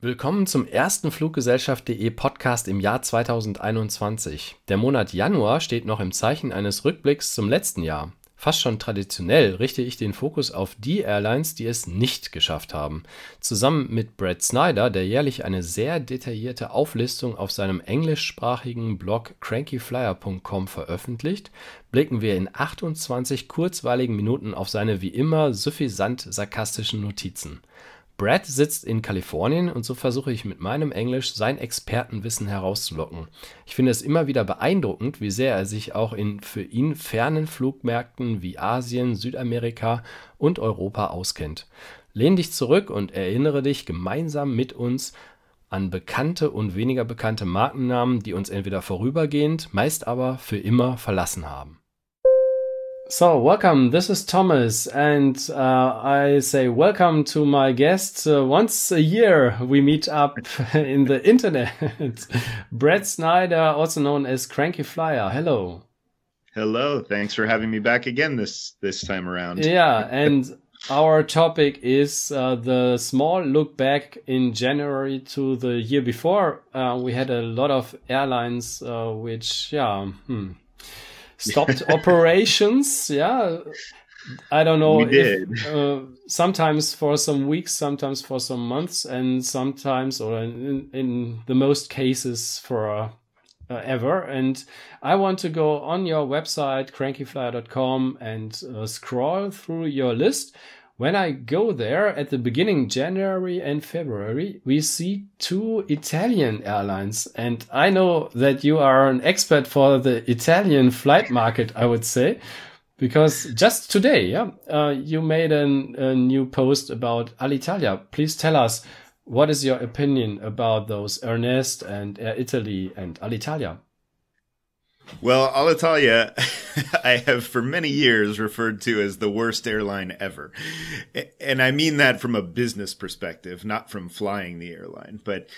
Willkommen zum ersten Fluggesellschaft.de Podcast im Jahr 2021. Der Monat Januar steht noch im Zeichen eines Rückblicks zum letzten Jahr. Fast schon traditionell richte ich den Fokus auf die Airlines, die es nicht geschafft haben. Zusammen mit Brad Snyder, der jährlich eine sehr detaillierte Auflistung auf seinem englischsprachigen Blog crankyflyer.com veröffentlicht, blicken wir in 28 kurzweiligen Minuten auf seine wie immer suffisant sarkastischen Notizen. Brad sitzt in Kalifornien und so versuche ich mit meinem Englisch sein Expertenwissen herauszulocken. Ich finde es immer wieder beeindruckend, wie sehr er sich auch in für ihn fernen Flugmärkten wie Asien, Südamerika und Europa auskennt. Lehn dich zurück und erinnere dich gemeinsam mit uns an bekannte und weniger bekannte Markennamen, die uns entweder vorübergehend, meist aber für immer verlassen haben. So, welcome. This is Thomas, and uh, I say welcome to my guests. Uh, once a year, we meet up in the internet. Brad Snyder, also known as Cranky Flier. Hello. Hello. Thanks for having me back again this this time around. Yeah, and our topic is uh, the small look back in January to the year before. Uh, we had a lot of airlines, uh, which yeah. Hmm stopped operations. Yeah. I don't know. We did. If, uh, sometimes for some weeks, sometimes for some months, and sometimes, or in, in the most cases, for uh, uh, ever. And I want to go on your website, crankyflier.com, and uh, scroll through your list when I go there at the beginning January and February, we see two Italian airlines. And I know that you are an expert for the Italian flight market, I would say, because just today, yeah, uh, you made an, a new post about Alitalia. Please tell us what is your opinion about those Ernest and Air Italy and Alitalia? Well, Alitalia, I have for many years referred to as the worst airline ever. And I mean that from a business perspective, not from flying the airline. But,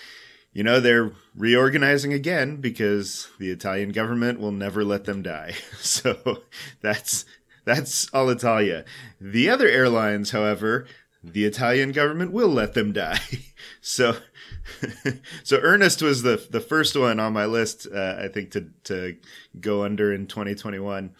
you know, they're reorganizing again because the Italian government will never let them die. So that's, that's Alitalia. The other airlines, however, the Italian government will let them die. so, so Ernest was the the first one on my list. Uh, I think to to go under in 2021,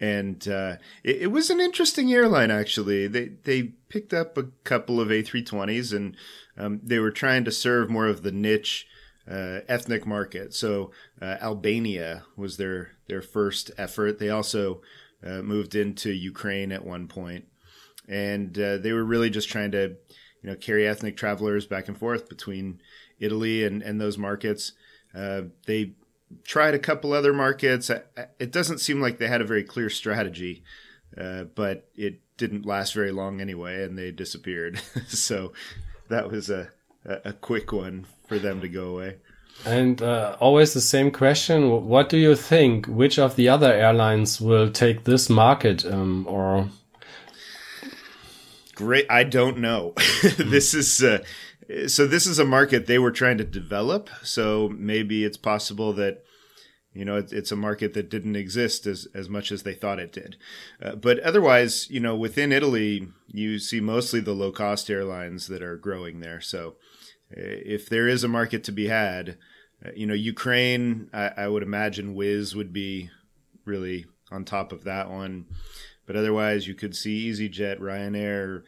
and uh, it, it, was an interesting airline actually. They they picked up a couple of A320s, and um, they were trying to serve more of the niche. Uh, ethnic market. So uh, Albania was their their first effort. They also uh, moved into Ukraine at one point, and uh, they were really just trying to you know carry ethnic travelers back and forth between Italy and, and those markets. Uh, they tried a couple other markets. It doesn't seem like they had a very clear strategy, uh, but it didn't last very long anyway, and they disappeared. so that was a, a quick one for them to go away. And uh, always the same question: What do you think? Which of the other airlines will take this market, um, or? Great, I don't know. this is uh, so this is a market they were trying to develop. So maybe it's possible that you know it's a market that didn't exist as as much as they thought it did. Uh, but otherwise, you know, within Italy, you see mostly the low cost airlines that are growing there. So uh, if there is a market to be had, uh, you know, Ukraine, I, I would imagine Wizz would be really on top of that one. But otherwise, you could see EasyJet, Ryanair,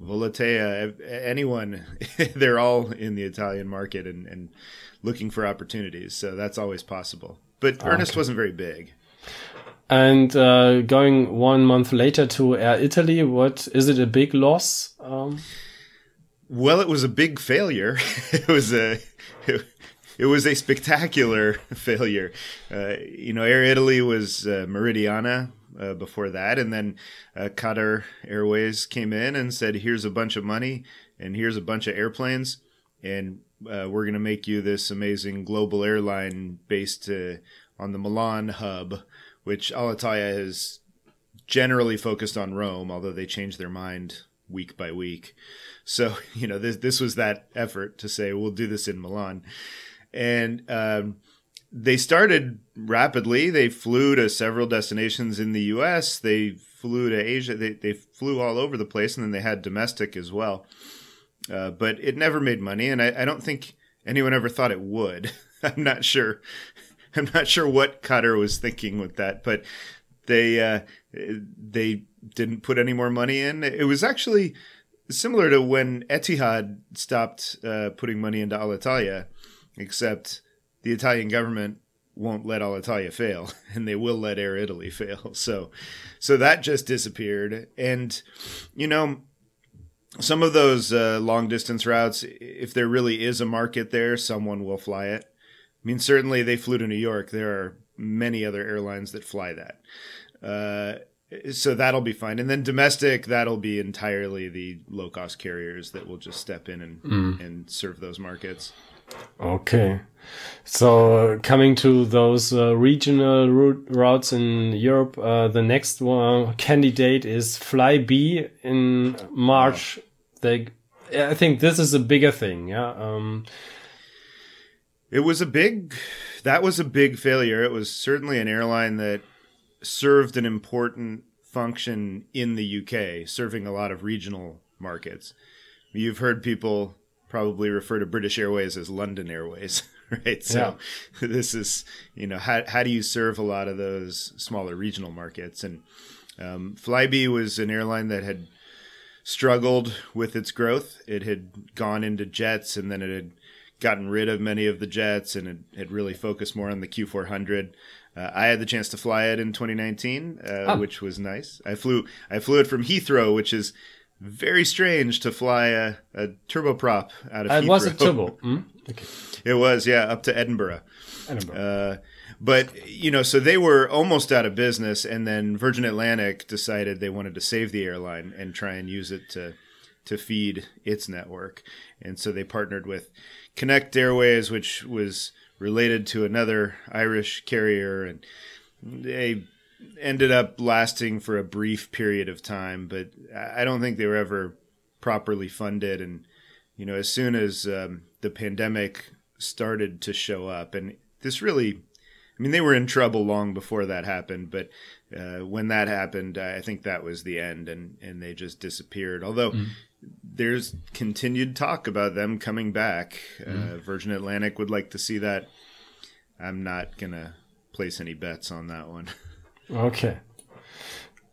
Volotea, anyone, they're all in the Italian market and, and looking for opportunities. So that's always possible. But oh, Ernest okay. wasn't very big. And uh, going one month later to Air Italy, what is it a big loss? Um... Well, it was a big failure. it was a it, it, was a spectacular failure. Uh, you know, Air Italy was uh, Meridiana, uh, before that. And then uh, Qatar Airways came in and said, here's a bunch of money and here's a bunch of airplanes. And uh, we're going to make you this amazing global airline based uh, on the Milan hub, which Alitalia has generally focused on Rome, although they changed their mind week by week. So, you know, this, this was that effort to say, we'll do this in Milan. And, um, they started rapidly. They flew to several destinations in the U.S. They flew to Asia. They they flew all over the place, and then they had domestic as well. uh, but it never made money, and I, I don't think anyone ever thought it would. I'm not sure. I'm not sure what Qatar was thinking with that, but they uh, they didn't put any more money in. It was actually similar to when Etihad stopped uh, putting money into Alitalia, except the Italian government won't let Alitalia fail, and they will let Air Italy fail. So, so that just disappeared. And you know, some of those uh, long distance routes, if there really is a market there, someone will fly it. I mean, certainly they flew to New York. There are many other airlines that fly that. Uh, so that'll be fine. And then domestic, that'll be entirely the low cost carriers that will just step in and, mm. and serve those markets. Okay. So coming to those uh, regional route, routes in Europe, uh, the next one candidate is Flybe in March. They, I think this is a bigger thing. Yeah. Um, it was a big, that was a big failure. It was certainly an airline that served an important function in the UK, serving a lot of regional markets. You've heard people probably refer to British Airways as London Airways, right? So yeah. this is, you know, how, how do you serve a lot of those smaller regional markets? And um, Flybe was an airline that had struggled with its growth. It had gone into jets and then it had gotten rid of many of the jets and it had really focused more on the Q400. Uh, I had the chance to fly it in 2019, uh, oh. which was nice. I flew I flew it from Heathrow, which is very strange to fly a, a turboprop out of Heathrow. It was a turbo. Mm? Okay. It was, yeah, up to Edinburgh. Edinburgh. Uh, but you know, so they were almost out of business, and then Virgin Atlantic decided they wanted to save the airline and try and use it to to feed its network, and so they partnered with Connect Airways, which was related to another Irish carrier, and they ended up lasting for a brief period of time. But I don't think they were ever properly funded. And you know, as soon as um, the pandemic started to show up, and this really, I mean, they were in trouble long before that happened, but uh, when that happened, I think that was the end, and and they just disappeared. Although. Mm there's continued talk about them coming back. Uh, mm-hmm. Uh, Virgin Atlantic would like to see that. I'm not gonna place any bets on that one. okay.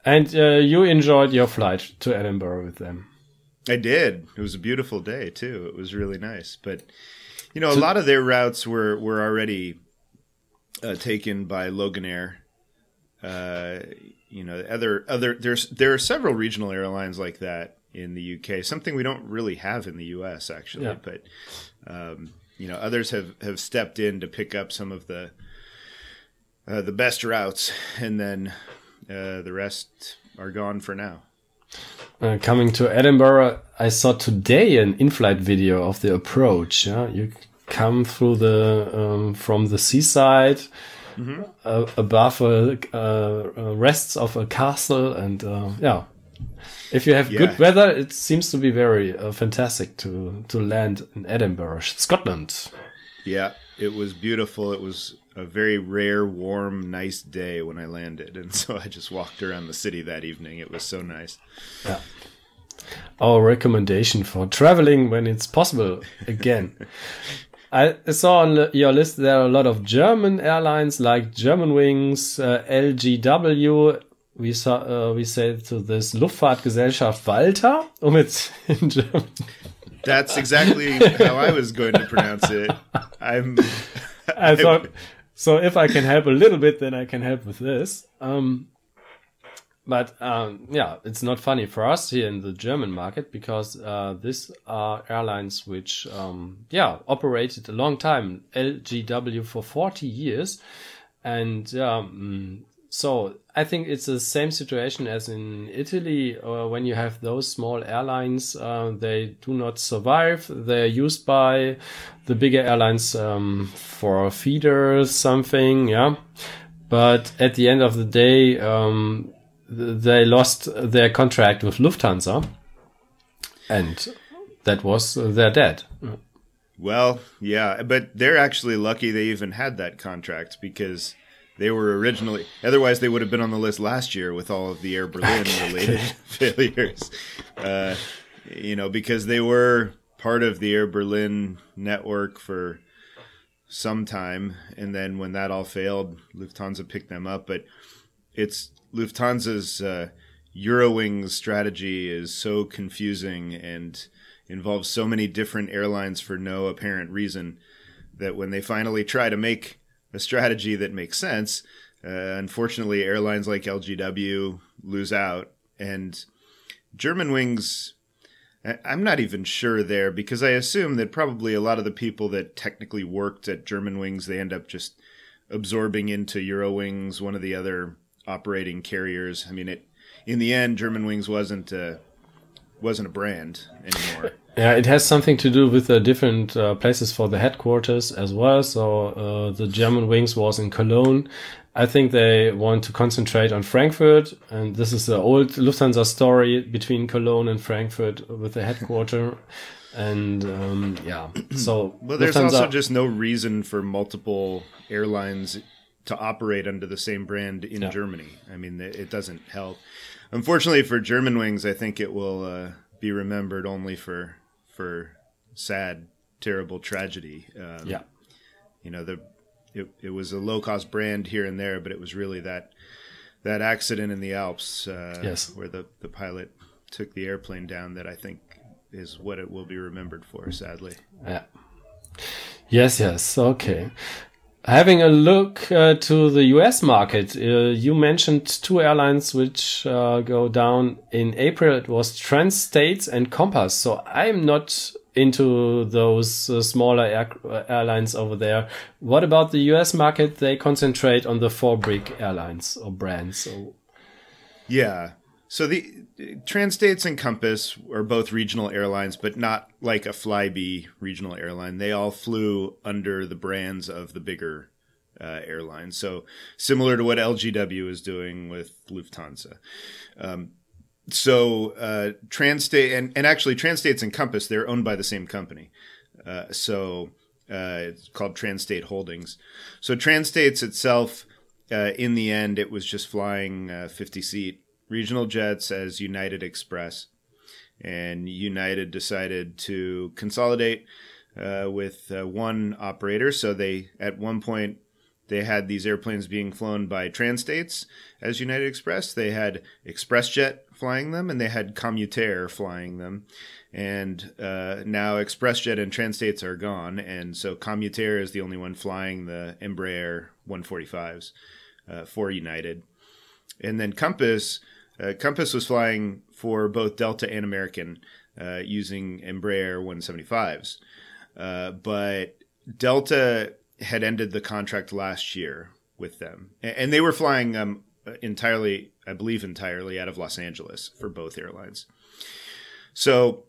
And uh, you enjoyed your flight to Edinburgh with them. I did. It was a beautiful day too. It was really nice. But you know, so, a lot of their routes were were already uh, taken by Loganair. Uh, you know, other other there's there are several regional airlines like that in the UK. Something we don't really have in the US actually, yeah. but um, you know others have have stepped in to pick up some of the uh, the best routes, and then uh, the rest are gone for now. Uh, coming to Edinburgh, I saw today an in-flight video of the approach. Yeah? You come through the um, from the seaside. Mm -hmm. above a, rests of a castle, and uh, yeah, if you have yeah. good weather, it seems to be very uh, fantastic to to land in Edinburgh, Scotland. Yeah, it was beautiful. It was a very rare, warm, nice day when I landed, and so I just walked around the city that evening. It was so nice. Yeah. Our recommendation for traveling when it's possible again. I saw on your list there are a lot of German airlines like Germanwings, uh, LGW, we, uh, we say to this Luftfahrtgesellschaft Walter, um it's in German. That's exactly how I was going to pronounce it. I'm. I thought so. If I can help a little bit, then I can help with this. Um, but um, yeah, it's not funny for us here in the German market because uh, these are airlines which, um, yeah, operated a long time. LGW for 40 years, and um, so I think it's the same situation as in Italy, uh, when you have those small airlines, uh, they do not survive. They're used by the bigger airlines um, for feeders, something, yeah. But at the end of the day, um, they lost their contract with Lufthansa, and that was their dead. Well, yeah, but they're actually lucky they even had that contract because they were originally, otherwise, they would have been on the list last year with all of the Air Berlin related failures. Uh, you know, because they were part of the Air Berlin network for some time, and then when that all failed, Lufthansa picked them up. But it's Lufthansa's uh, Eurowings strategy is so confusing and involves so many different airlines for no apparent reason that when they finally try to make a strategy that makes sense, uh, unfortunately, airlines like LGW lose out, and Germanwings. I'm not even sure there because I assume that probably a lot of the people that technically worked at Germanwings they end up just absorbing into Eurowings, one of the other operating carriers. I mean, it in the end, Germanwings wasn't uh, wasn't a brand anymore. Yeah, it has something to do with the different uh, places for the headquarters as well. So uh, the Germanwings was in Cologne. I think they want to concentrate on Frankfurt, and this is the old Lufthansa story between Cologne and Frankfurt with the headquarter. and um, yeah, so well, there's Lufthansa also just no reason for multiple airlines to operate under the same brand in yeah. Germany. I mean, it doesn't help. Unfortunately for German wings, I think it will uh, be remembered only for for sad, terrible tragedy. Um, yeah, you know the it, it was a low cost brand here and there, but it was really that that accident in the Alps, uh, yes, where the the pilot took the airplane down. That I think is what it will be remembered for. Sadly. Yeah. Yes. Yes. Okay. Having a look uh, to the US market, uh, you mentioned two airlines which uh, go down in April. It was Transstates and Compass. So I'm not into those uh, smaller air airlines over there. What about the US market? They concentrate on the four big airlines or brands. So. Yeah. So the Transstates and Compass are both regional airlines, but not like a Flybe regional airline. They all flew under the brands of the bigger uh, airlines. So similar to what LGW is doing with Lufthansa. Um, so uh, Transstate and, and actually Transstates and Compass they're owned by the same company. Uh, so uh, it's called Transstate Holdings. So Transstates itself, uh, in the end, it was just flying uh, 50 seat regional jets as United Express. And United decided to consolidate uh, with uh, one operator. So they, at one point, they had these airplanes being flown by Transstates as United Express. They had ExpressJet flying them, and they had CommutAir flying them. And uh, now ExpressJet and Transstates are gone, and so CommutAir is the only one flying the Embraer 145s uh, for United. And then Compass uh, Compass was flying for both Delta and American uh, using Embraer 175s. Uh, but Delta had ended the contract last year with them. And they were flying um, entirely, I believe, entirely out of Los Angeles for both airlines. So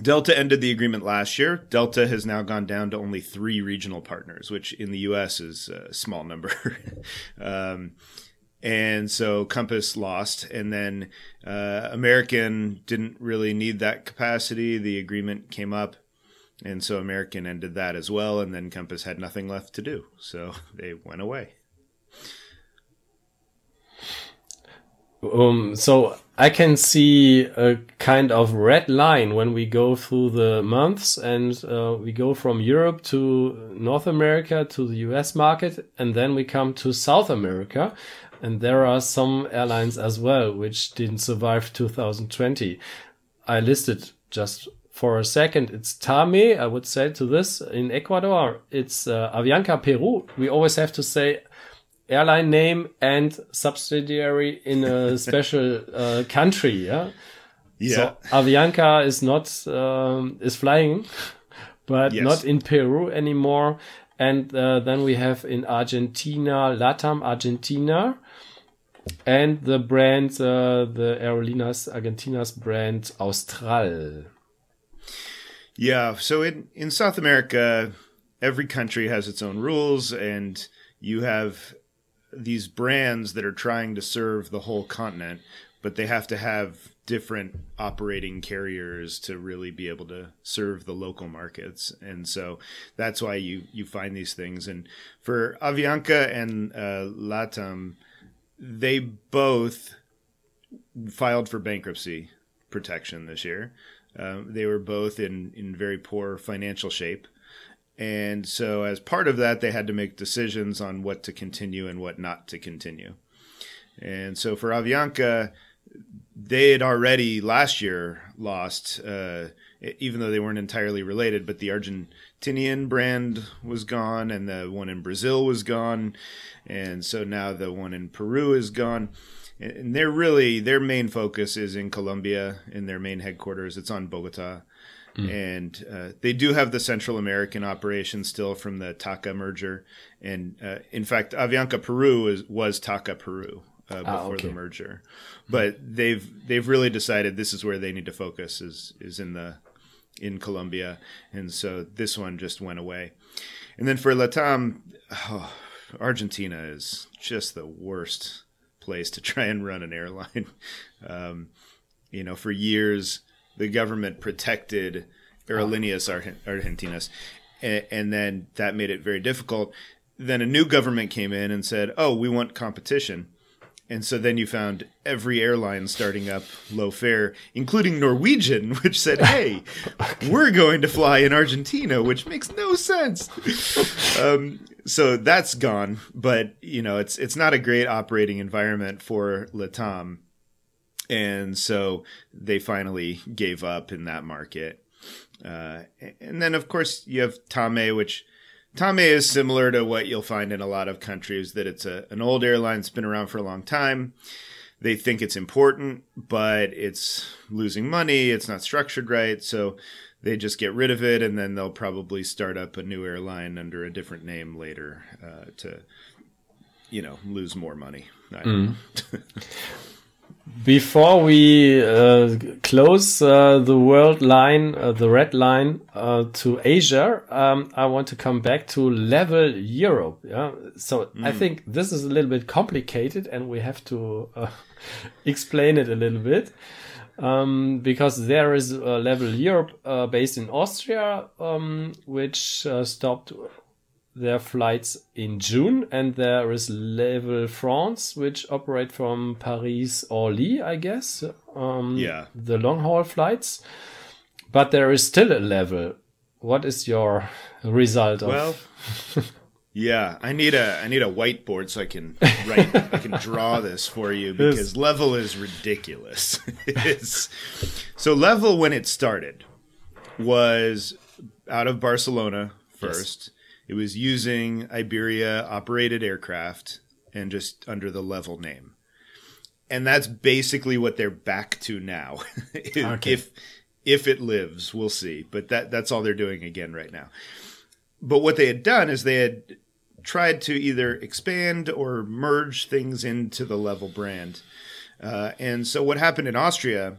Delta ended the agreement last year. Delta has now gone down to only three regional partners, which in the US is a small number. um, and so Compass lost, and then uh, American didn't really need that capacity. The agreement came up, and so American ended that as well, and then Compass had nothing left to do, so they went away. Um, so I can see a kind of red line when we go through the months and uh, we go from Europe to North America to the US market and then we come to South America and there are some airlines as well which didn't survive 2020. I listed just for a second. It's TAME, I would say to this in Ecuador. It's uh, Avianca Peru. We always have to say airline name and subsidiary in a special uh, country. Yeah. Yeah. So Avianca is not um, is flying, but yes. not in Peru anymore. And uh, then we have in Argentina, Latam Argentina, and the brand, uh, the Aerolíneas Argentinas brand Austral. Yeah, so in in South America, every country has its own rules, and you have these brands that are trying to serve the whole continent, but they have to have different operating carriers to really be able to serve the local markets and so that's why you you find these things and for avianca and uh, latam they both filed for bankruptcy protection this year Uh, they were both in, in very poor financial shape. And so, as part of that, they had to make decisions on what to continue and what not to continue. And so, for Avianca, they had already last year lost, uh, even though they weren't entirely related, but the Argentinian brand was gone and the one in Brazil was gone. And so now the one in Peru is gone and they're really their main focus is in Colombia in their main headquarters. It's on Bogota, mm. and uh, they do have the Central American operation still from the TACA merger. And uh, in fact, Avianca Peru is, was TACA Peru uh, ah, before ah, okay. the merger, but they've they've really decided this is where they need to focus is is in the in Colombia, and so this one just went away. And then for Latam, oh, Argentina is just the worst place to try and run an airline. Um, you know, for years the government protected Aerolíneas Argentinas, and, and then that made it very difficult. Then a new government came in and said, "Oh, we want competition." And so then you found every airline starting up low fare, including Norwegian, which said, "Hey, we're going to fly in Argentina," which makes no sense. Um, so that's gone, but you know it's it's not a great operating environment for Latam, and so they finally gave up in that market. Uh, and then of course you have Tame, which Tame is similar to what you'll find in a lot of countries that it's a, an old airline that's been around for a long time. They think it's important, but it's losing money. It's not structured right. So they just get rid of it and then they'll probably start up a new airline under a different name later uh, to, you know, lose more money. Mm. Before we uh, close uh, the world line, uh, the red line uh, to Asia, um, I want to come back to LEVEL Europe. Yeah, so mm. I think this is a little bit complicated, and we have to uh, explain it a little bit um, because there is a LEVEL Europe uh, based in Austria, um, which stopped their flights in June, and there is LEVEL France, which operate from Paris Orly, I guess. Um, yeah, the long haul flights, but there is still a level. What is your result? Of? Well, yeah, I need a I need a whiteboard so I can write I can draw this for you because level is ridiculous. so level when it started was out of Barcelona first. Yes it was using Iberia operated aircraft and just under the level name. And that's basically what they're back to now. if, okay. if if it lives, we'll see. But that that's all they're doing again right now. But what they had done is they had tried to either expand or merge things into the level brand. Uh, and so what happened in Austria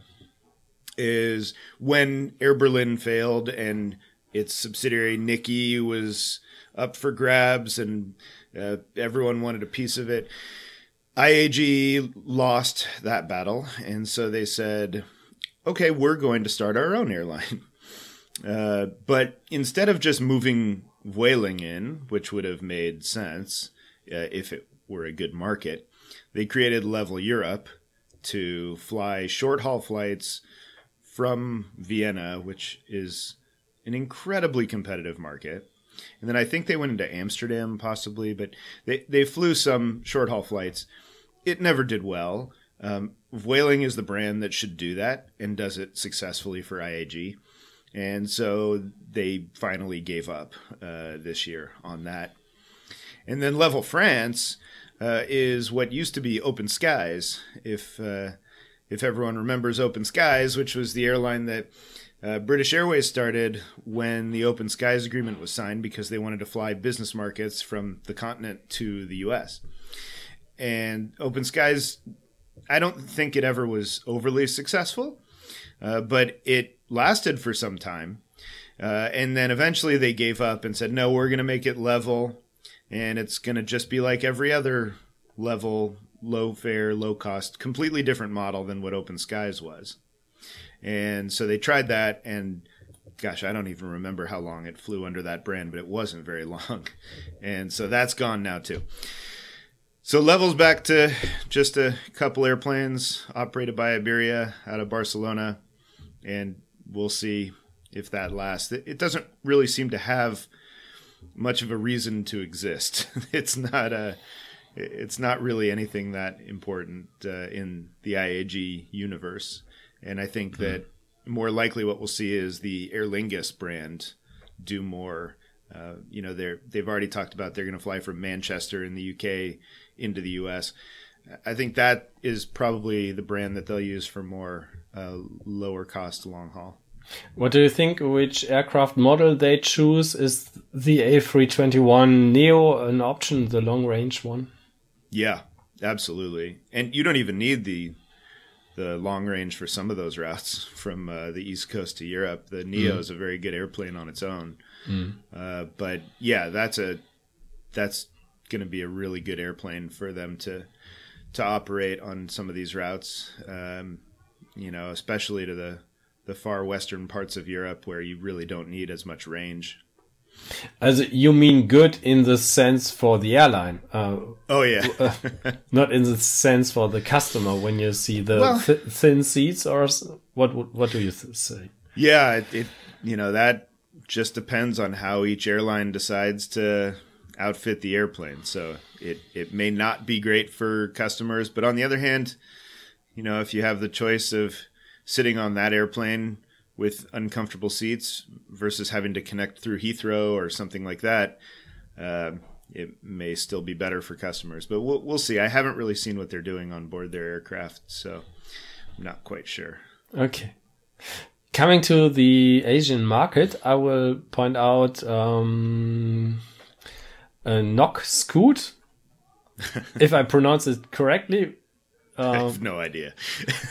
is when Air Berlin failed and its subsidiary Niki was up for grabs and uh, everyone wanted a piece of it. IAG lost that battle, and so they said, okay, we're going to start our own airline. Uh, but instead of just moving Vueling in, which would have made sense uh, if it were a good market, they created Level Europe to fly short haul flights from Vienna, which is an incredibly competitive market and then I think they went into Amsterdam possibly, but they they flew some short haul flights. It never did well. Um, Vueling is the brand that should do that and does it successfully for IAG, and so they finally gave up uh, this year on that. And then Level France uh, is what used to be Open Skies. If uh, if everyone remembers Open Skies, which was the airline that uh, British Airways started when the Open Skies Agreement was signed because they wanted to fly business markets from the continent to the U.S. And Open Skies, I don't think it ever was overly successful, uh, but it lasted for some time. Uh, and then eventually they gave up and said, no, we're going to make it level, and it's going to just be like every other level, low fare, low cost, completely different model than what Open Skies was. And so they tried that, and gosh, I don't even remember how long it flew under that brand, but it wasn't very long. And so that's gone now too. So levels back to just a couple airplanes operated by Iberia out of Barcelona, and we'll see if that lasts. It doesn't really seem to have much of a reason to exist. it's not a it's not really anything that important uh, in the IAG universe. And I think mm-hmm. that more likely what we'll see is the Aer Lingus brand do more. Uh, you know, they're they've already talked about they're going to fly from Manchester in the UK into the US. I think that is probably the brand that they'll use for more uh, lower cost long haul. What do you think? Which aircraft model they choose? Is the A321 Neo an option, the long range one? Yeah, absolutely. And you don't even need the the long range for some of those routes from uh, the East Coast to Europe. The Neo mm. is a very good airplane on its own. Mm. Uh, but yeah, that's a that's going to be a really good airplane for them to to operate on some of these routes. Um, you know, especially to the the far western parts of Europe where you really don't need as much range. As you mean good in the sense for the airline? Uh, oh yeah, uh, not in the sense for the customer when you see the well, th thin seats, or what? What do you say? Yeah, it, it you know that just depends on how each airline decides to outfit the airplane. So it it may not be great for customers, but on the other hand, you know if you have the choice of sitting on that airplane with uncomfortable seats versus having to connect through Heathrow or something like that, uh, it may still be better for customers. But we'll, we'll see. I haven't really seen what they're doing on board their aircraft, so I'm not quite sure. Okay. Coming to the Asian market, I will point out um, a Nok Scoot, if I pronounce it correctly. Um, I have no idea.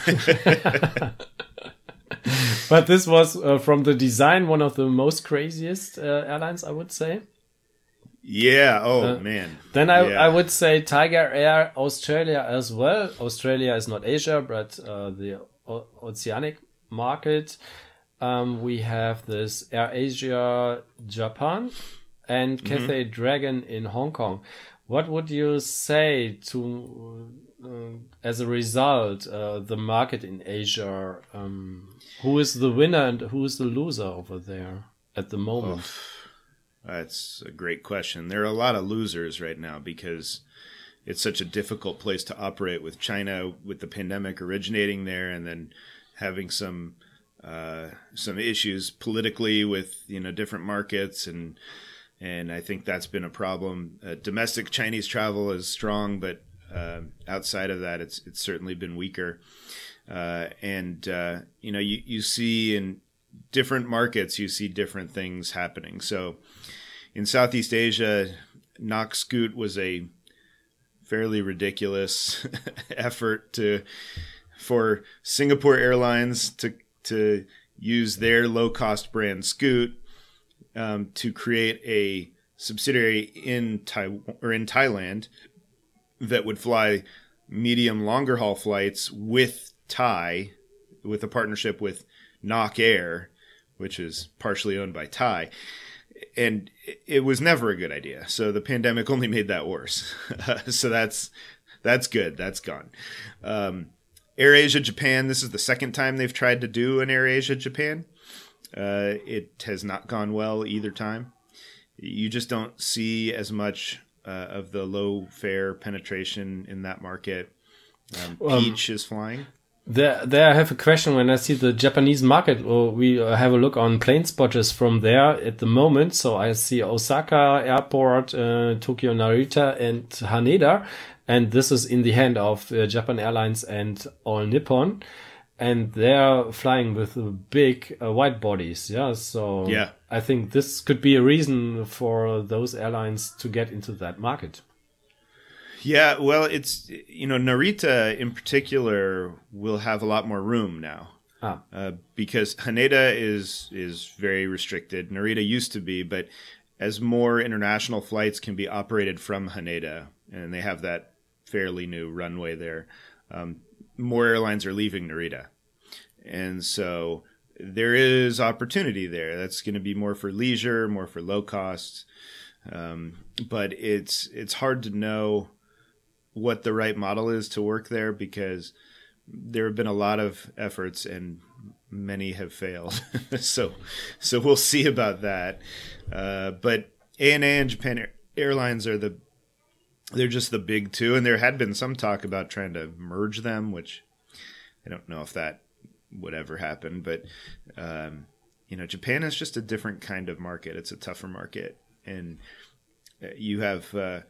but this was uh, from the design one of the most craziest uh, airlines, I would say. Yeah. Oh uh, man. Then I yeah. I would say Tiger Air Australia as well. Australia is not Asia, but uh, the o oceanic market. Um, we have this Air Asia Japan and. Cathay mm -hmm. Dragon in Hong Kong. What would you say to as a result uh, the market in Asia? Um, who is the winner and who is the loser over there at the moment? Oh, that's a great question. There are a lot of losers right now because it's such a difficult place to operate with China, with the pandemic originating there, and then having some uh, some issues politically with you know different markets and and I think that's been a problem. Uh, domestic Chinese travel is strong, but uh, outside of that, it's it's certainly been weaker. Uh, and uh, you know, you you see in different markets, you see different things happening. So, in Southeast Asia, Nok Scoot was a fairly ridiculous effort to for Singapore Airlines to to use their low cost brand Scoot um, to create a subsidiary in Taiwan or in Thailand that would fly medium longer haul flights with Thai, with a partnership with Nok Air, which is partially owned by Thai. And it was never a good idea. So the pandemic only made that worse. so that's that's good. That's gone. Um, AirAsia Japan. This is the second time they've tried to do an AirAsia Japan. Uh, it has not gone well either time. You just don't see as much uh, of the low fare penetration in that market. Um, um Peach um, is flying. There, there I have a question. When I see the Japanese market, or we uh, have a look on plane spotters from there at the moment. So I see Osaka Airport, uh, Tokyo Narita, and Haneda, and this is in the hand of uh, Japan Airlines and All Nippon and they're flying with big uh, wide bodies. Yeah, so yeah, I think this could be a reason for those airlines to get into that market. Yeah, well, it's you know Narita in particular will have a lot more room now. Ah. Uh, because Haneda is is very restricted. Narita used to be, but as more international flights can be operated from Haneda, and they have that fairly new runway there, um, more airlines are leaving Narita. And so there is opportunity there. That's going to be more for leisure, more for low cost. Um, but it's it's hard to know what the right model is to work there because there have been a lot of efforts and many have failed. so, so we'll see about that. Uh, but ANA and Japan Airlines are the they're just the big two, and there had been some talk about trying to merge them, which I don't know if that would ever happen. But um, you know, Japan is just a different kind of market. It's a tougher market, and uh, you have. Uh,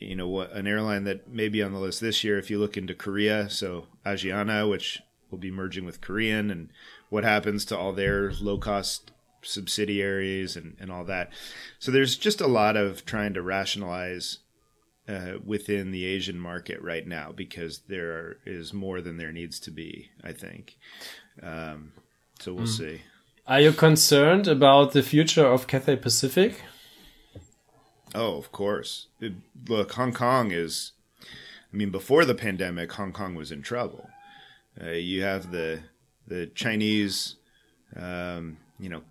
you know what an airline that may be on the list this year if you look into korea so asiana which will be merging with korean and what happens to all their low cost subsidiaries and, and all that. So there's just a lot of trying to rationalize uh, within the Asian market right now because there is more than there needs to be, I think. Um, so we'll mm. see. Are you concerned about the future of Cathay Pacific? Oh, of course. It, look, Hong Kong is, I mean, before the pandemic, Hong Kong was in trouble. Uh, you have the the Chinese, um, you know,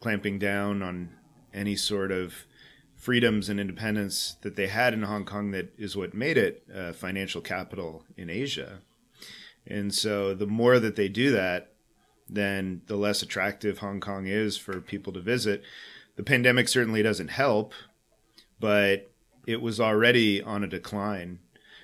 clamping down on any sort of freedoms and independence that they had in Hong Kong that is what made it a financial capital in Asia. And so the more that they do that, then the less attractive Hong Kong is for people to visit. The pandemic certainly doesn't help, but it was already on a decline.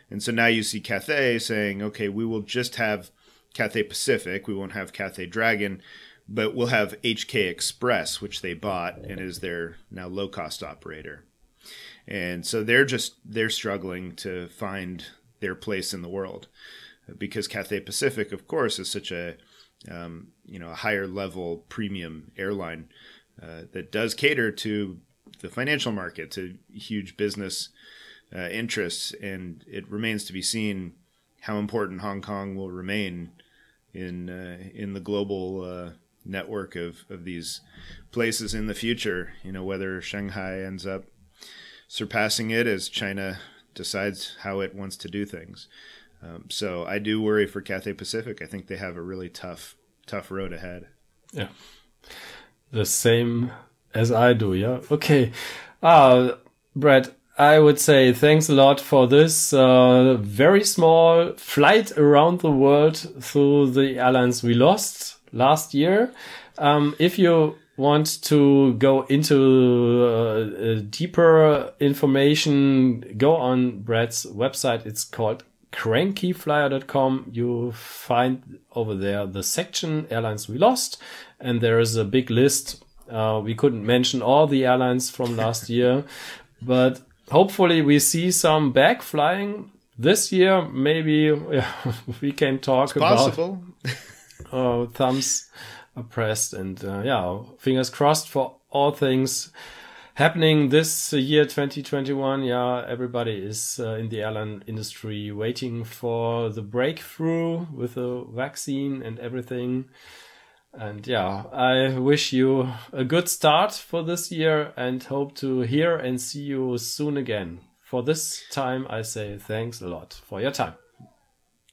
And so now you see Cathay saying, okay, we will just have Cathay Pacific. We won't have Cathay Dragon, but we'll have HK Express, which they bought and is their now low cost operator. And so they're just they're struggling to find their place in the world because Cathay Pacific, of course, is such a um, you know a higher level premium airline uh, that does cater to the financial market, to huge business uh, interests, and it remains to be seen how important Hong Kong will remain in uh, in the global uh, network of, of these places in the future. You know whether Shanghai ends up surpassing it as China decides how it wants to do things. Um, so I do worry for Cathay Pacific. I think they have a really tough tough road ahead. Yeah, the same as I do. Yeah. Okay. Uh, Brad, I would say thanks a lot for this uh, very small flight around the world through the airlines we lost last year. Um, if you want to go into uh, deeper information, go on Brad's website. It's called crankyflier.com. You find over there the section airlines we lost, and there is a big list. Uh, we couldn't mention all the airlines from last year, but hopefully we see some back flying this year. Maybe yeah, we can talk it's about possible. Uh, thumbs pressed and uh, yeah, fingers crossed for all things happening this year 2021 yeah everybody is uh, in the airline industry waiting for the breakthrough with the vaccine and everything and yeah, I wish you a good start for this year and hope to hear and see you soon again. For this time, I say thanks a lot for your time.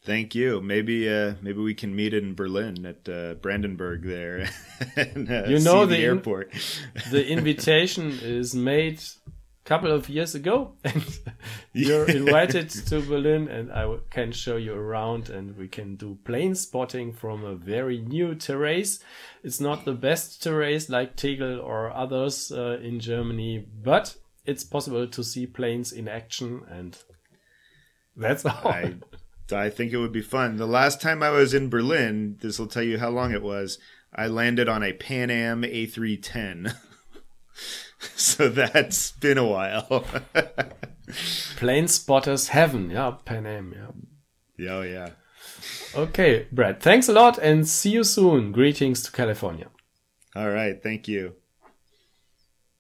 Thank you. Maybe uh, maybe we can meet in Berlin at uh, Brandenburg there. and, uh, you know the, the airport. the invitation is made a couple of years ago and you're invited to Berlin and I can show you around and we can do plane spotting from a very new terrace. It's not the best terrace like Tegel or others uh, in Germany, but it's possible to see planes in action and that's all. I, I think it would be fun. The last time I was in Berlin, this will tell you how long it was. I landed on a Pan Am A310. so that's been a while. Plane spotters heaven, yeah, Pan Am, yeah. Oh yeah. Okay, Brad, thanks a lot and see you soon. Greetings to California. All right, thank you.